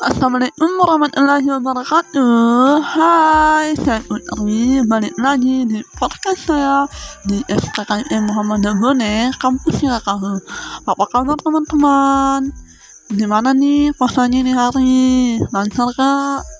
Assalamualaikum warahmatullahi wabarakatuh Hai, saya Utri Balik lagi di podcast saya Di SKKM Muhammad Dabone Kampus Sirakahu Apa kabar teman-teman? Gimana nih puasanya nih hari? Lancar kak?